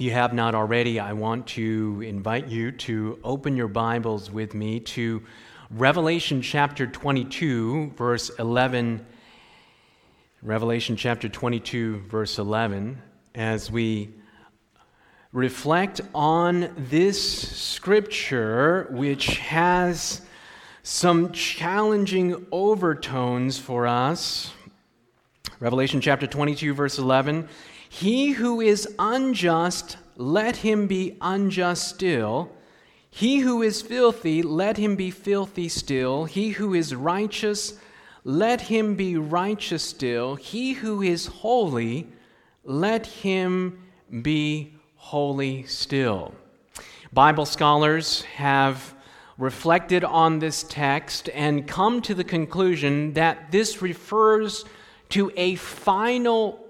You have not already, I want to invite you to open your Bibles with me to Revelation chapter 22, verse 11. Revelation chapter 22, verse 11, as we reflect on this scripture, which has some challenging overtones for us. Revelation chapter 22, verse 11 He who is unjust, let him be unjust still. He who is filthy, let him be filthy still. He who is righteous, let him be righteous still. He who is holy, let him be holy still. Bible scholars have reflected on this text and come to the conclusion that this refers to a final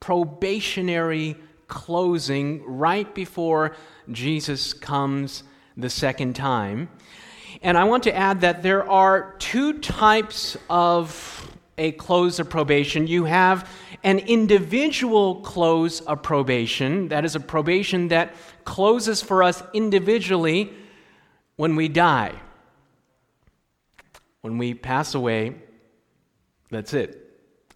probationary closing right before Jesus comes the second time. And I want to add that there are two types of a close of probation. You have an individual close of probation, that is, a probation that closes for us individually when we die. When we pass away, that's it.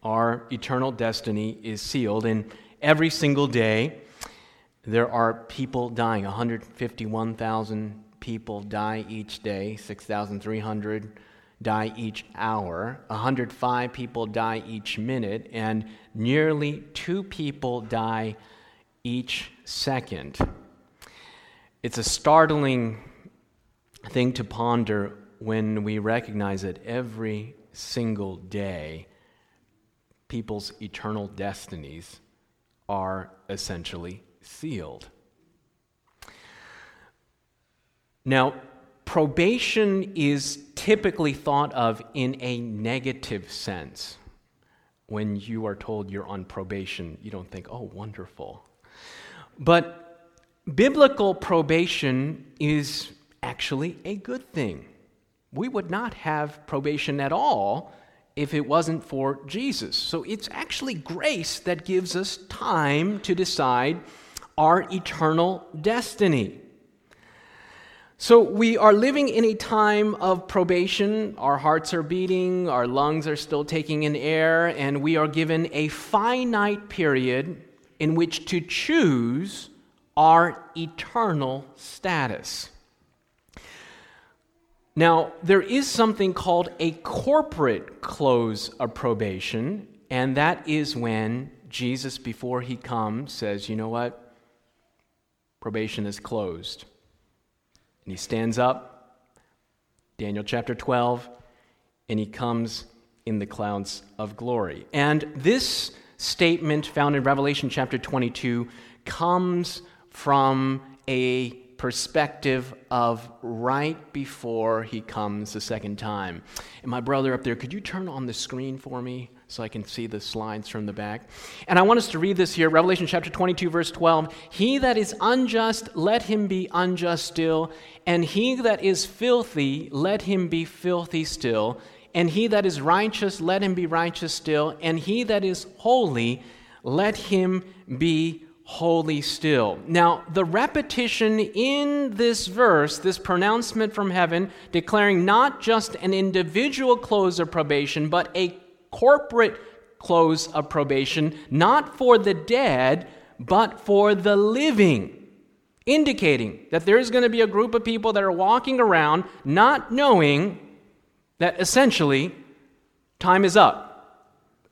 Our eternal destiny is sealed, and every single day there are people dying. 151,000 people die each day, 6,300 die each hour, 105 people die each minute, and nearly two people die each second. It's a startling thing to ponder when we recognize that every single day people's eternal destinies are essentially sealed. Now, probation is typically thought of in a negative sense. When you are told you're on probation, you don't think, oh, wonderful. But biblical probation is actually a good thing. We would not have probation at all if it wasn't for Jesus. So it's actually grace that gives us time to decide our eternal destiny. So we are living in a time of probation. Our hearts are beating, our lungs are still taking in air, and we are given a finite period in which to choose our eternal status. Now, there is something called a corporate close of probation, and that is when Jesus, before he comes, says, You know what? Probation is closed. And he stands up, Daniel chapter 12, and he comes in the clouds of glory. And this statement found in Revelation chapter 22 comes from a perspective of right before he comes the second time. And my brother up there, could you turn on the screen for me so I can see the slides from the back? And I want us to read this here Revelation chapter 22, verse 12. He that is unjust, let him be unjust still, and he that is filthy, let him be filthy still. And he that is righteous, let him be righteous still. And he that is holy, let him be holy still. Now, the repetition in this verse, this pronouncement from heaven, declaring not just an individual close of probation, but a corporate close of probation, not for the dead, but for the living, indicating that there is going to be a group of people that are walking around not knowing that essentially time is up.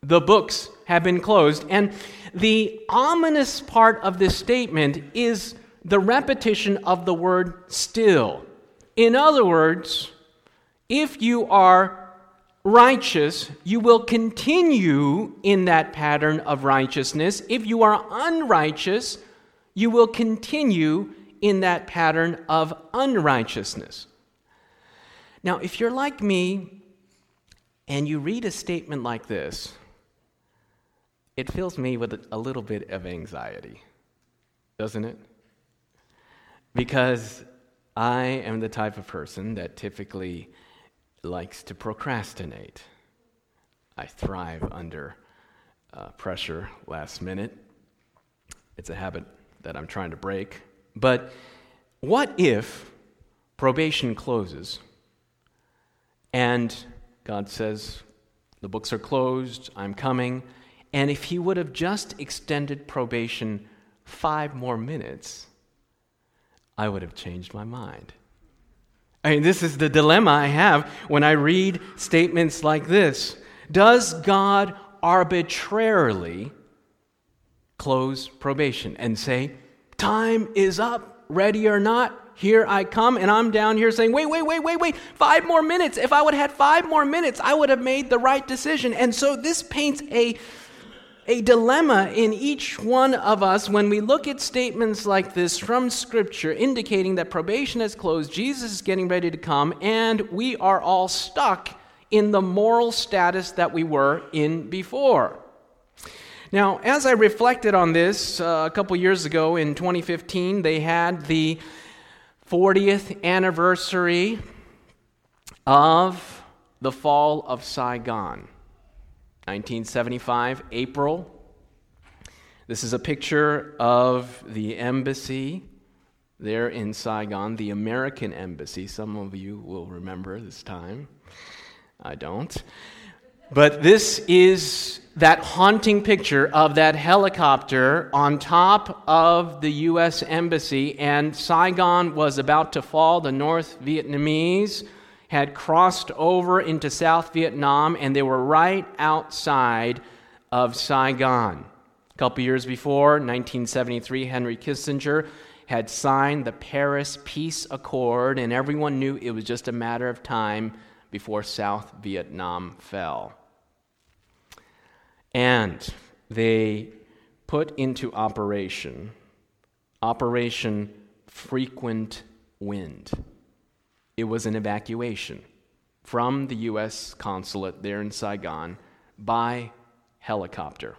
The books have been closed. And the ominous part of this statement is the repetition of the word still. In other words, if you are righteous, you will continue in that pattern of righteousness. If you are unrighteous, you will continue in that pattern of unrighteousness. Now, if you're like me and you read a statement like this, it fills me with a little bit of anxiety, doesn't it? Because I am the type of person that typically likes to procrastinate. I thrive under uh, pressure last minute. It's a habit that I'm trying to break. But what if probation closes and God says, The books are closed, I'm coming, and if He would have just extended probation five more minutes, I would have changed my mind. I mean, this is the dilemma I have when I read statements like this. Does God arbitrarily close probation and say, Time is up, ready or not? Here I come, and I'm down here saying, Wait, wait, wait, wait, wait, five more minutes. If I would have had five more minutes, I would have made the right decision. And so this paints a a dilemma in each one of us when we look at statements like this from Scripture indicating that probation has closed, Jesus is getting ready to come, and we are all stuck in the moral status that we were in before. Now, as I reflected on this uh, a couple years ago in 2015, they had the 40th anniversary of the fall of Saigon. 1975, April. This is a picture of the embassy there in Saigon, the American embassy. Some of you will remember this time. I don't. But this is that haunting picture of that helicopter on top of the U.S. Embassy, and Saigon was about to fall. The North Vietnamese had crossed over into South Vietnam, and they were right outside of Saigon. A couple years before, 1973, Henry Kissinger had signed the Paris Peace Accord, and everyone knew it was just a matter of time before South Vietnam fell. And they put into operation Operation Frequent Wind. It was an evacuation from the U.S. consulate there in Saigon by helicopter.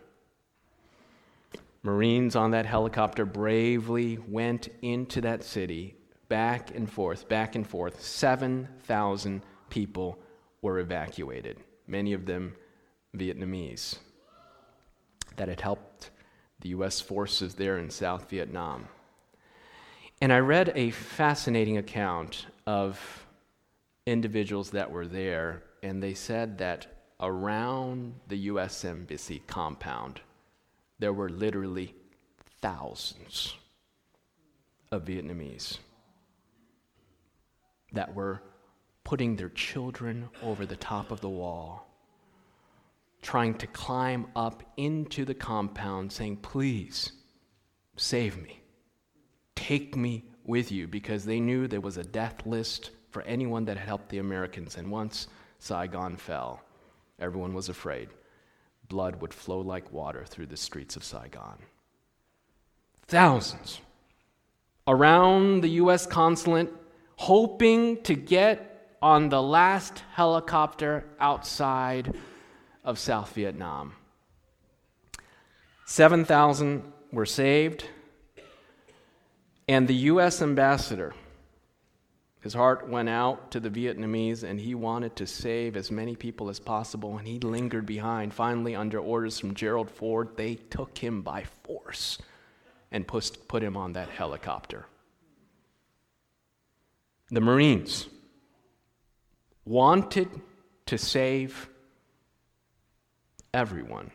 Marines on that helicopter bravely went into that city, back and forth, back and forth. 7,000 people were evacuated, many of them Vietnamese, that had helped the U.S. forces there in South Vietnam. And I read a fascinating account of individuals that were there, and they said that around the U.S. Embassy compound, there were literally thousands of Vietnamese that were putting their children over the top of the wall, trying to climb up into the compound, saying, Please save me, take me with you because they knew there was a death list for anyone that had helped the Americans. And once Saigon fell, everyone was afraid. Blood would flow like water through the streets of Saigon. Thousands around the U.S. consulate, hoping to get on the last helicopter outside of South Vietnam. 7,000 were saved. And the U.S. ambassador, his heart went out to the Vietnamese and he wanted to save as many people as possible, and he lingered behind. Finally, under orders from Gerald Ford, they took him by force and put, him on that helicopter. The Marines wanted to save everyone,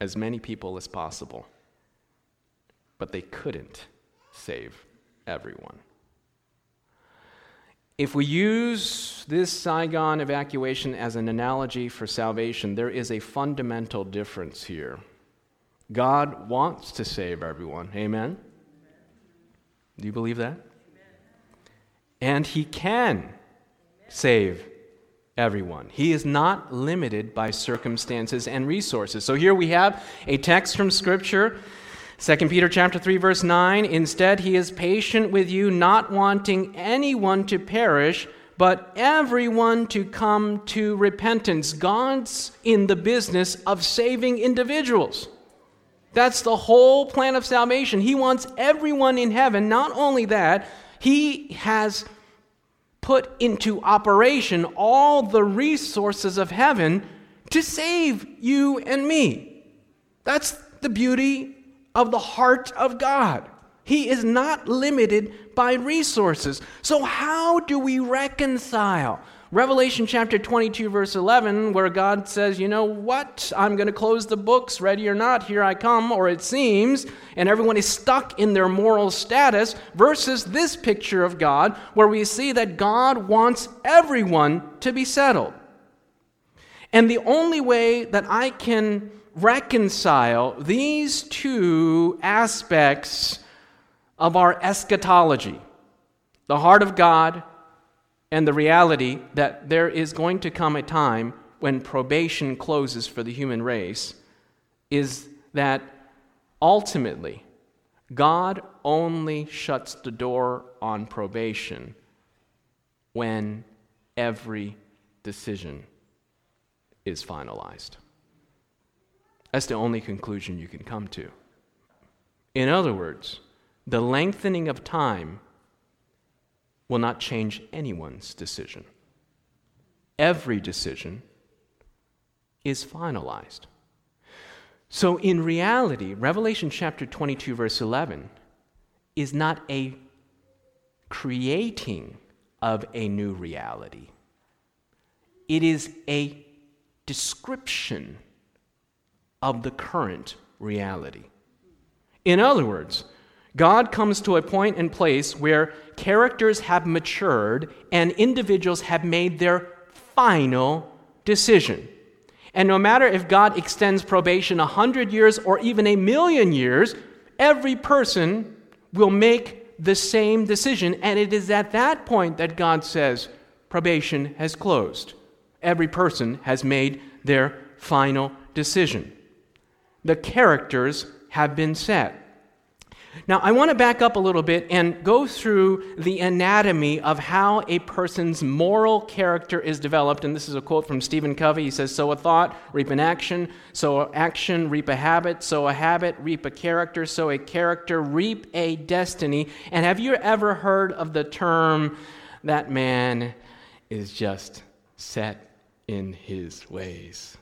as many people as possible, but they couldn't save everyone. If we use this Saigon evacuation as an analogy for salvation, there is a fundamental difference here. God wants to save everyone. Amen? Do you believe that? And He can save everyone. He is not limited by circumstances and resources. So here we have a text from Scripture 2 Peter chapter 3 verse 9 instead he is patient with you not wanting anyone to perish but everyone to come to repentance. God's in the business of saving individuals. That's the whole plan of salvation. He wants everyone in heaven. Not only that, he has put into operation all the resources of heaven to save you and me. That's the beauty of the heart of God. He is not limited by resources. So, how do we reconcile Revelation chapter 22, verse 11, where God says, You know what? I'm going to close the books, ready or not, here I come, or it seems, and everyone is stuck in their moral status, versus this picture of God, where we see that God wants everyone to be settled. And the only way that I can reconcile these two aspects of our eschatology the heart of God and the reality that there is going to come a time when probation closes for the human race is that ultimately God only shuts the door on probation when every decision is finalized. That's the only conclusion you can come to. In other words, the lengthening of time will not change anyone's decision. Every decision is finalized. So, in reality, Revelation chapter 22, verse 11, is not a creating of a new reality, it is a description of the current reality. In other words, God comes to a point and place where characters have matured and individuals have made their final decision. And no matter if God extends probation a hundred years or even a million years, every person will make the same decision. And it is at that point that God says, probation has closed. Every person has made their final decision. The characters have been set. Now, I want to back up a little bit and go through the anatomy of how a person's moral character is developed. And this is a quote from Stephen Covey. He says, Sow a thought, reap an action. Sow an action, reap a habit. Sow a habit, reap a character. Sow a character, reap a destiny. And have you ever heard of the term, that man is just set in his ways?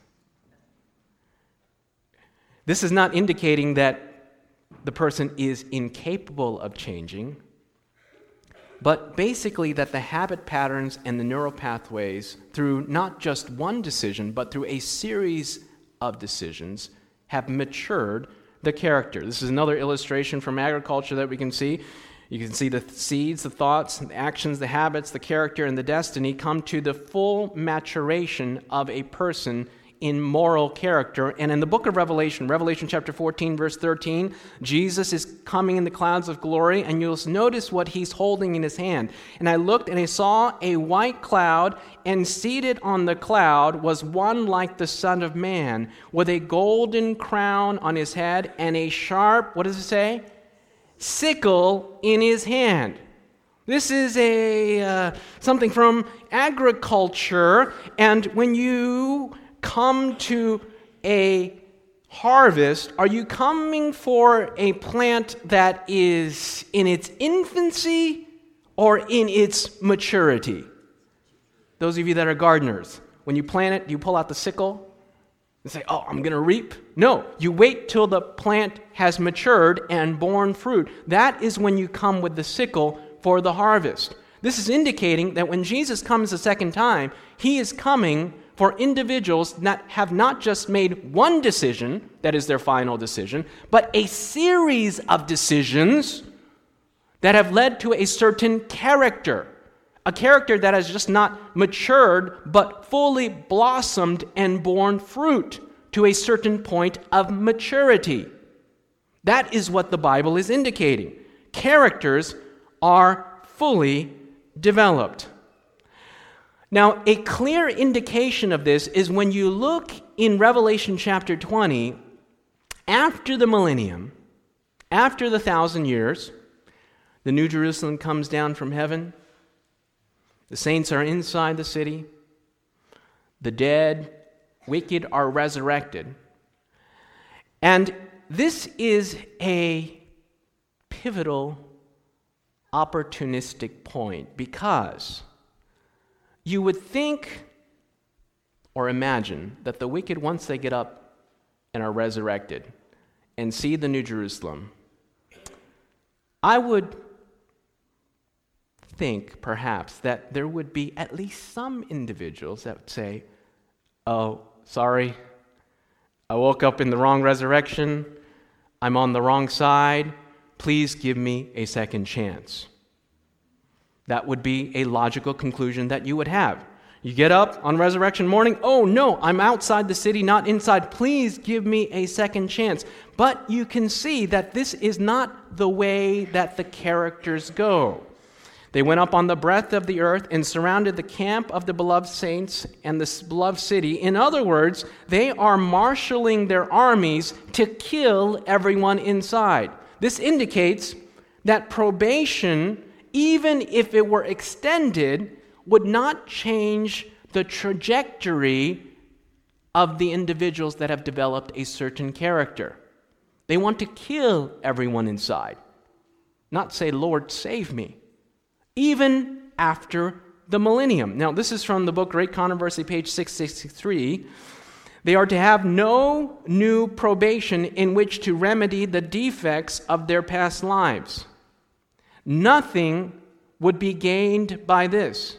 This is not indicating that the person is incapable of changing, but basically that the habit patterns and the neural pathways, through not just one decision, but through a series of decisions, have matured the character. This is another illustration from agriculture that we can see. You can see the seeds, the thoughts, the actions, the habits, the character, and the destiny come to the full maturation of a person in moral character. And in the book of Revelation, Revelation chapter 14, verse 13, Jesus is coming in the clouds of glory, and you'll notice what he's holding in his hand. And I looked and I saw a white cloud, and seated on the cloud was one like the Son of Man, with a golden crown on his head and a sharp, what does it say? Sickle in his hand. This is a uh, something from agriculture, and when you come to a harvest, are you coming for a plant that is in its infancy or in its maturity? Those of you that are gardeners, when you plant it, do you pull out the sickle and say, Oh, I'm going to reap? No, you wait till the plant has matured and borne fruit. That is when you come with the sickle for the harvest. This is indicating that when Jesus comes a second time, he is coming for individuals that have not just made one decision, that is their final decision, but a series of decisions that have led to a certain character. A character that has just not matured, but fully blossomed and borne fruit to a certain point of maturity. That is what the Bible is indicating. Characters are fully developed. Now, a clear indication of this is when you look in Revelation chapter 20, after the millennium, after the thousand years, the New Jerusalem comes down from heaven. The saints are inside the city. The dead, wicked are resurrected. And this is a pivotal, opportunistic point because you would think or imagine that the wicked, once they get up and are resurrected, and see the New Jerusalem, I would think perhaps that there would be at least some individuals that would say, Oh, sorry, I woke up in the wrong resurrection, I'm on the wrong side, please give me a second chance. That would be a logical conclusion that you would have. You get up on resurrection morning, oh no, I'm outside the city, not inside. Please give me a second chance. But you can see that this is not the way that the characters go. They went up on the breadth of the earth and surrounded the camp of the beloved saints and the beloved city. In other words, they are marshaling their armies to kill everyone inside. This indicates that probation, even if it were extended, would not change the trajectory of the individuals that have developed a certain character. They want to kill everyone inside, not say, Lord, save me, even after the millennium. Now, this is from the book Great Controversy, page 663. They are to have no new probation in which to remedy the defects of their past lives. Nothing would be gained by this.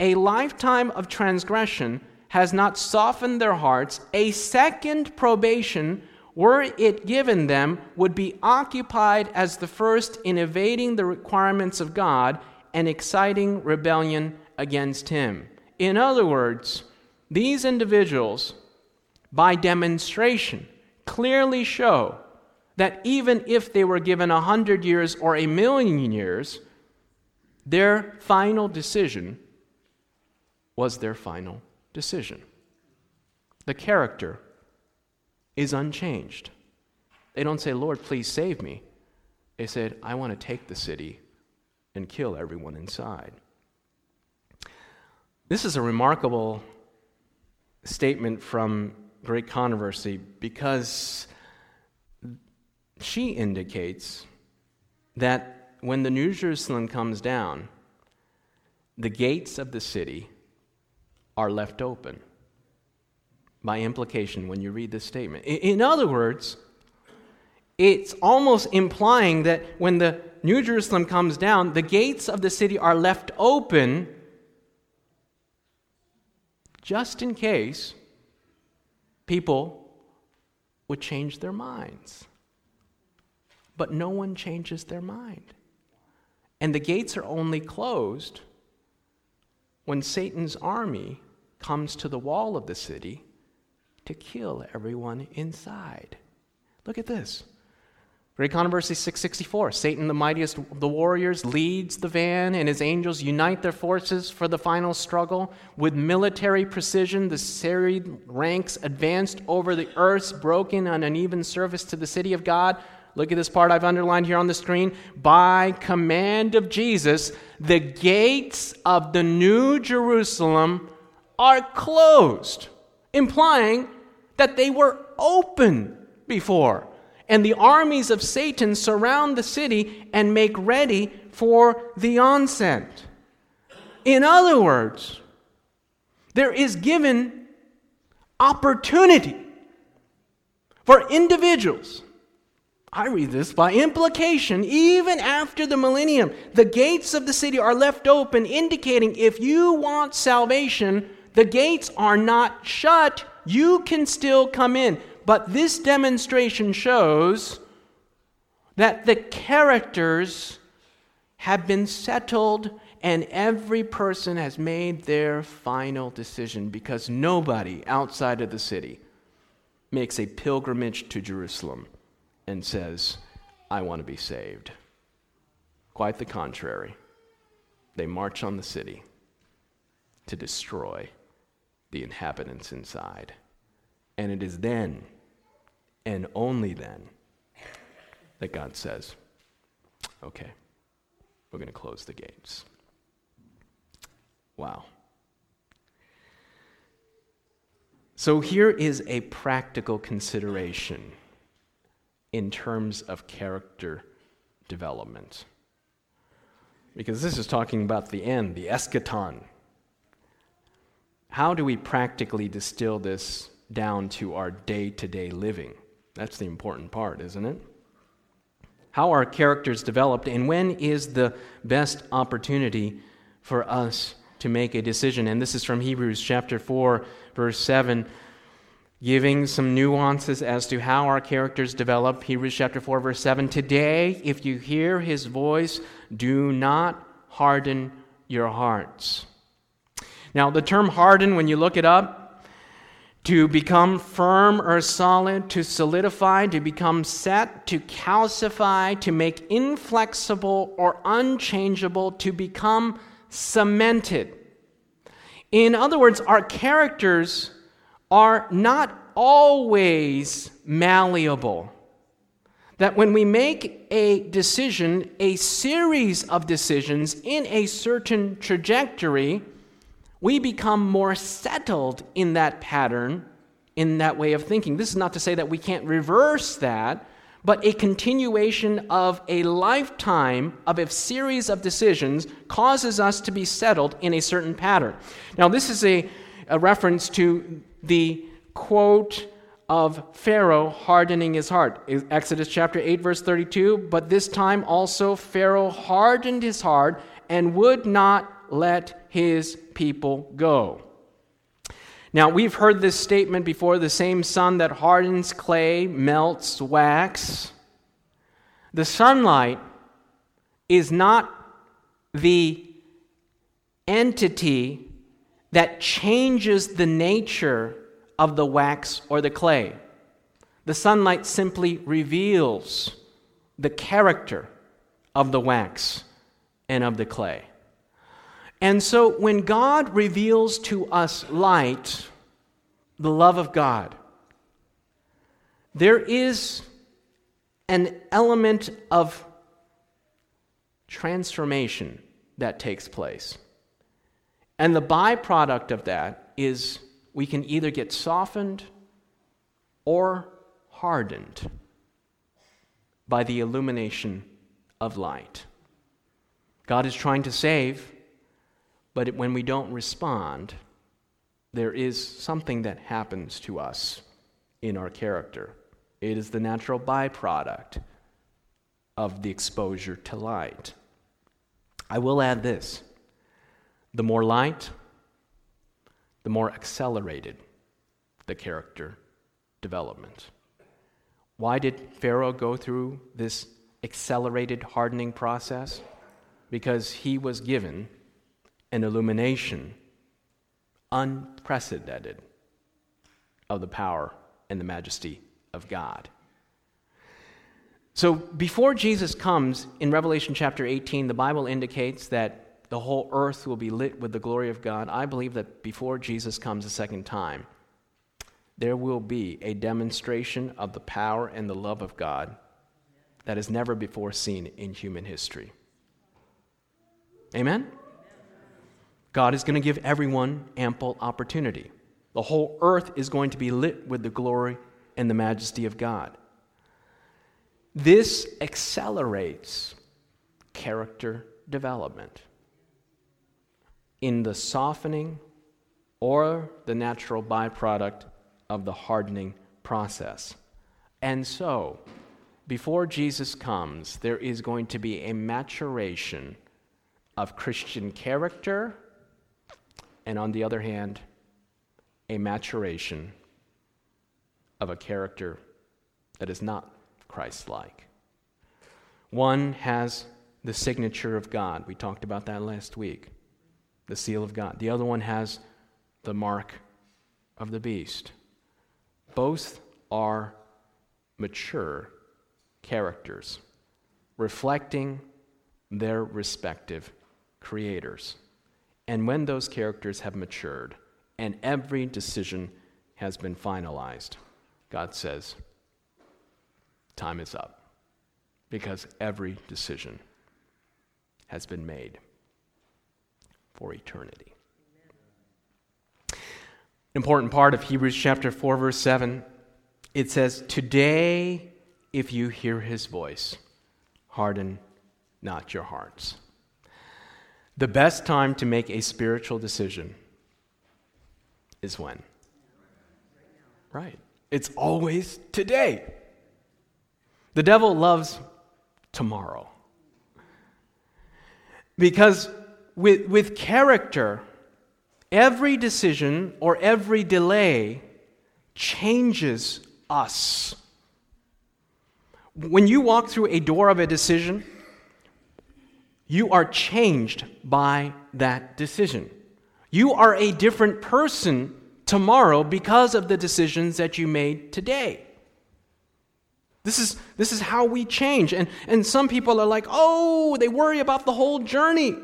A lifetime of transgression has not softened their hearts. A second probation, were it given them, would be occupied as the first in evading the requirements of God and exciting rebellion against Him. In other words, these individuals, by demonstration, clearly show that even if they were given a hundred years or a million years, their final decision was their final decision. The character is unchanged. They don't say, Lord, please save me. They said, I want to take the city and kill everyone inside. This is a remarkable statement from Great Controversy because she indicates that when the New Jerusalem comes down, the gates of the city are left open. By implication, when you read this statement. In other words, it's almost implying that when the New Jerusalem comes down, the gates of the city are left open just in case people would change their minds. But no one changes their mind. And the gates are only closed when Satan's army comes to the wall of the city to kill everyone inside. Look at this. Great Controversy 664. Satan, the mightiest of the warriors, leads the van, and his angels unite their forces for the final struggle. With military precision, the serried ranks advanced over the earth's broken and uneven surface to the city of God. Look at this part I've underlined here on the screen. By command of Jesus, the gates of the New Jerusalem are closed, implying that they were open before. And the armies of Satan surround the city and make ready for the onset. In other words, there is given opportunity for individuals I read this by implication, even after the millennium, the gates of the city are left open, indicating if you want salvation, the gates are not shut. You can still come in. But this demonstration shows that the characters have been settled and every person has made their final decision because nobody outside of the city makes a pilgrimage to Jerusalem and says, I want to be saved. Quite the contrary. They march on the city to destroy the inhabitants inside. And it is then, and only then, that God says, okay, we're going to close the gates. Wow. So here is a practical consideration in terms of character development. Because this is talking about the end, the eschaton. How do we practically distill this down to our day to day living? That's the important part, isn't it? How are characters developed, and when is the best opportunity for us to make a decision? And this is from Hebrews chapter 4, verse 7, giving some nuances as to how our characters develop. Hebrews chapter 4, verse 7 Today, if you hear his voice, do not harden your hearts. Now, the term harden, when you look it up, to become firm or solid, to solidify, to become set, to calcify, to make inflexible or unchangeable, to become cemented. In other words, our characters are not always malleable. That when we make a decision, a series of decisions in a certain trajectory, we become more settled in that pattern, in that way of thinking. This is not to say that we can't reverse that, but a continuation of a lifetime of a series of decisions causes us to be settled in a certain pattern. Now, this is a, a reference to the quote of Pharaoh hardening his heart. Exodus chapter 8, verse 32. But this time also Pharaoh hardened his heart and would not let his people go. Now, we've heard this statement before the same sun that hardens clay melts wax. The sunlight is not the entity that changes the nature of the wax or the clay. The sunlight simply reveals the character of the wax and of the clay. And so when God reveals to us light, the love of God, there is an element of transformation that takes place. And the byproduct of that is we can either get softened or hardened by the illumination of light. God is trying to save, but when we don't respond, there is something that happens to us in our character. It is the natural byproduct of the exposure to light. I will add this the more light, the more accelerated the character development. Why did Pharaoh go through this accelerated hardening process? Because he was given an illumination unprecedented of the power and the majesty of God. So, before Jesus comes in Revelation chapter 18, the Bible indicates that the whole earth will be lit with the glory of God. I believe that before Jesus comes a second time, there will be a demonstration of the power and the love of God that is never before seen in human history. Amen? God is going to give everyone ample opportunity. The whole earth is going to be lit with the glory and the majesty of God. This accelerates character development in the softening or the natural byproduct of the hardening process. And so, before Jesus comes, there is going to be a maturation of Christian character and on the other hand, a maturation of a character that is not Christ like. One has the signature of God. We talked about that last week, the seal of God. The other one has the mark of the beast. Both are mature characters, reflecting their respective creators. And when those characters have matured and every decision has been finalized, God says, time is up because every decision has been made for eternity. An important part of Hebrews chapter 4, verse 7 it says, Today, if you hear his voice, harden not your hearts. The best time to make a spiritual decision is when? Right. It's always today. The devil loves tomorrow. Because with, with character, every decision or every delay changes us. When you walk through a door of a decision, you are changed by that decision. You are a different person tomorrow because of the decisions that you made today. This is, this is how we change. And, and some people are like, oh, they worry about the whole journey.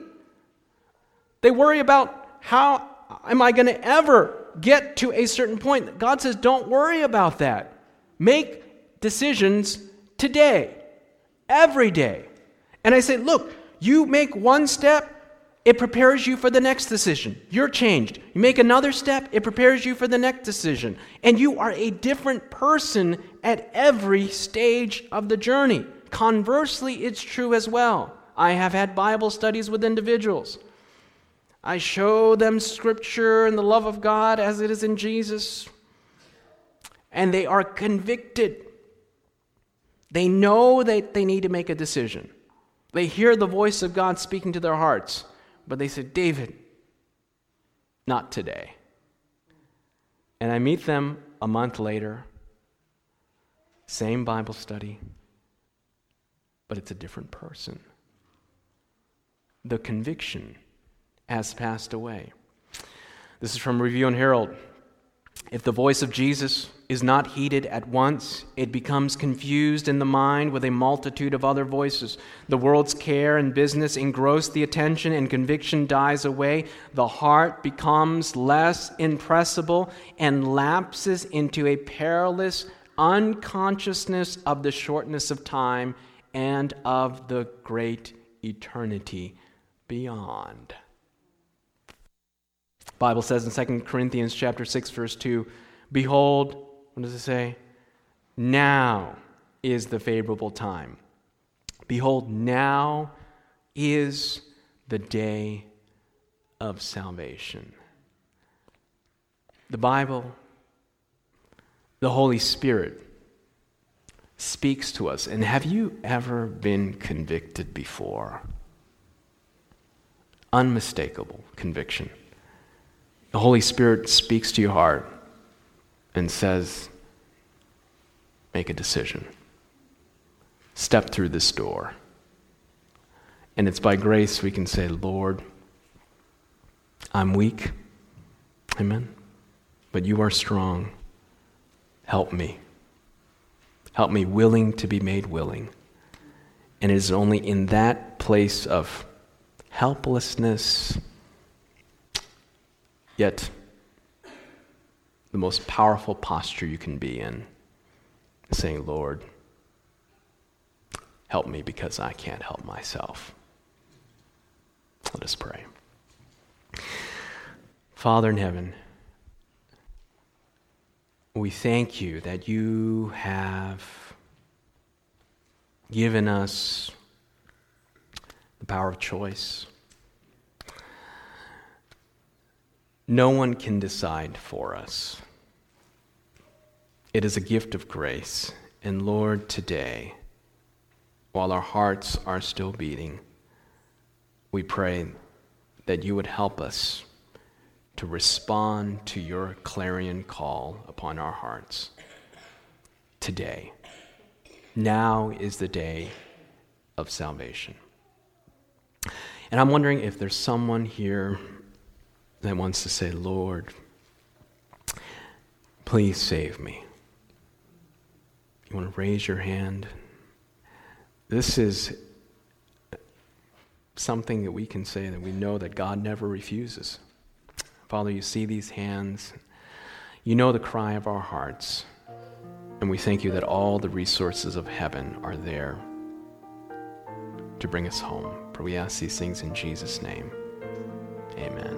They worry about how am I going to ever get to a certain point. God says, don't worry about that. Make decisions today, every day. And I say, look, you make one step, it prepares you for the next decision. You're changed. You make another step, it prepares you for the next decision. And you are a different person at every stage of the journey. Conversely, it's true as well. I have had Bible studies with individuals. I show them Scripture and the love of God as it is in Jesus, and they are convicted. They know that they need to make a decision. They hear the voice of God speaking to their hearts, but they say, David, not today. And I meet them a month later, same Bible study, but it's a different person. The conviction has passed away. This is from Review and Herald. If the voice of Jesus is not heeded at once, it becomes confused in the mind with a multitude of other voices. The world's care and business engross the attention, and conviction dies away. The heart becomes less impressible and lapses into a perilous unconsciousness of the shortness of time and of the great eternity beyond. Bible says in 2 Corinthians chapter 6 verse 2, behold, what does it say? Now is the favorable time. Behold, now is the day of salvation. The Bible, the Holy Spirit, speaks to us. And have you ever been convicted before? Unmistakable conviction. The Holy Spirit speaks to your heart and says, Make a decision. Step through this door. And it's by grace we can say, Lord, I'm weak. Amen. But you are strong. Help me. Help me, willing to be made willing. And it is only in that place of helplessness Yet, the most powerful posture you can be in is saying, Lord, help me because I can't help myself. Let us pray. Father in heaven, we thank you that you have given us the power of choice. No one can decide for us. It is a gift of grace. And Lord, today, while our hearts are still beating, we pray that you would help us to respond to your clarion call upon our hearts today. Now is the day of salvation. And I'm wondering if there's someone here that wants to say, Lord, please save me. You want to raise your hand? This is something that we can say that we know that God never refuses. Father, you see these hands. You know the cry of our hearts. And we thank you that all the resources of heaven are there to bring us home. For we ask these things in Jesus' name. Amen.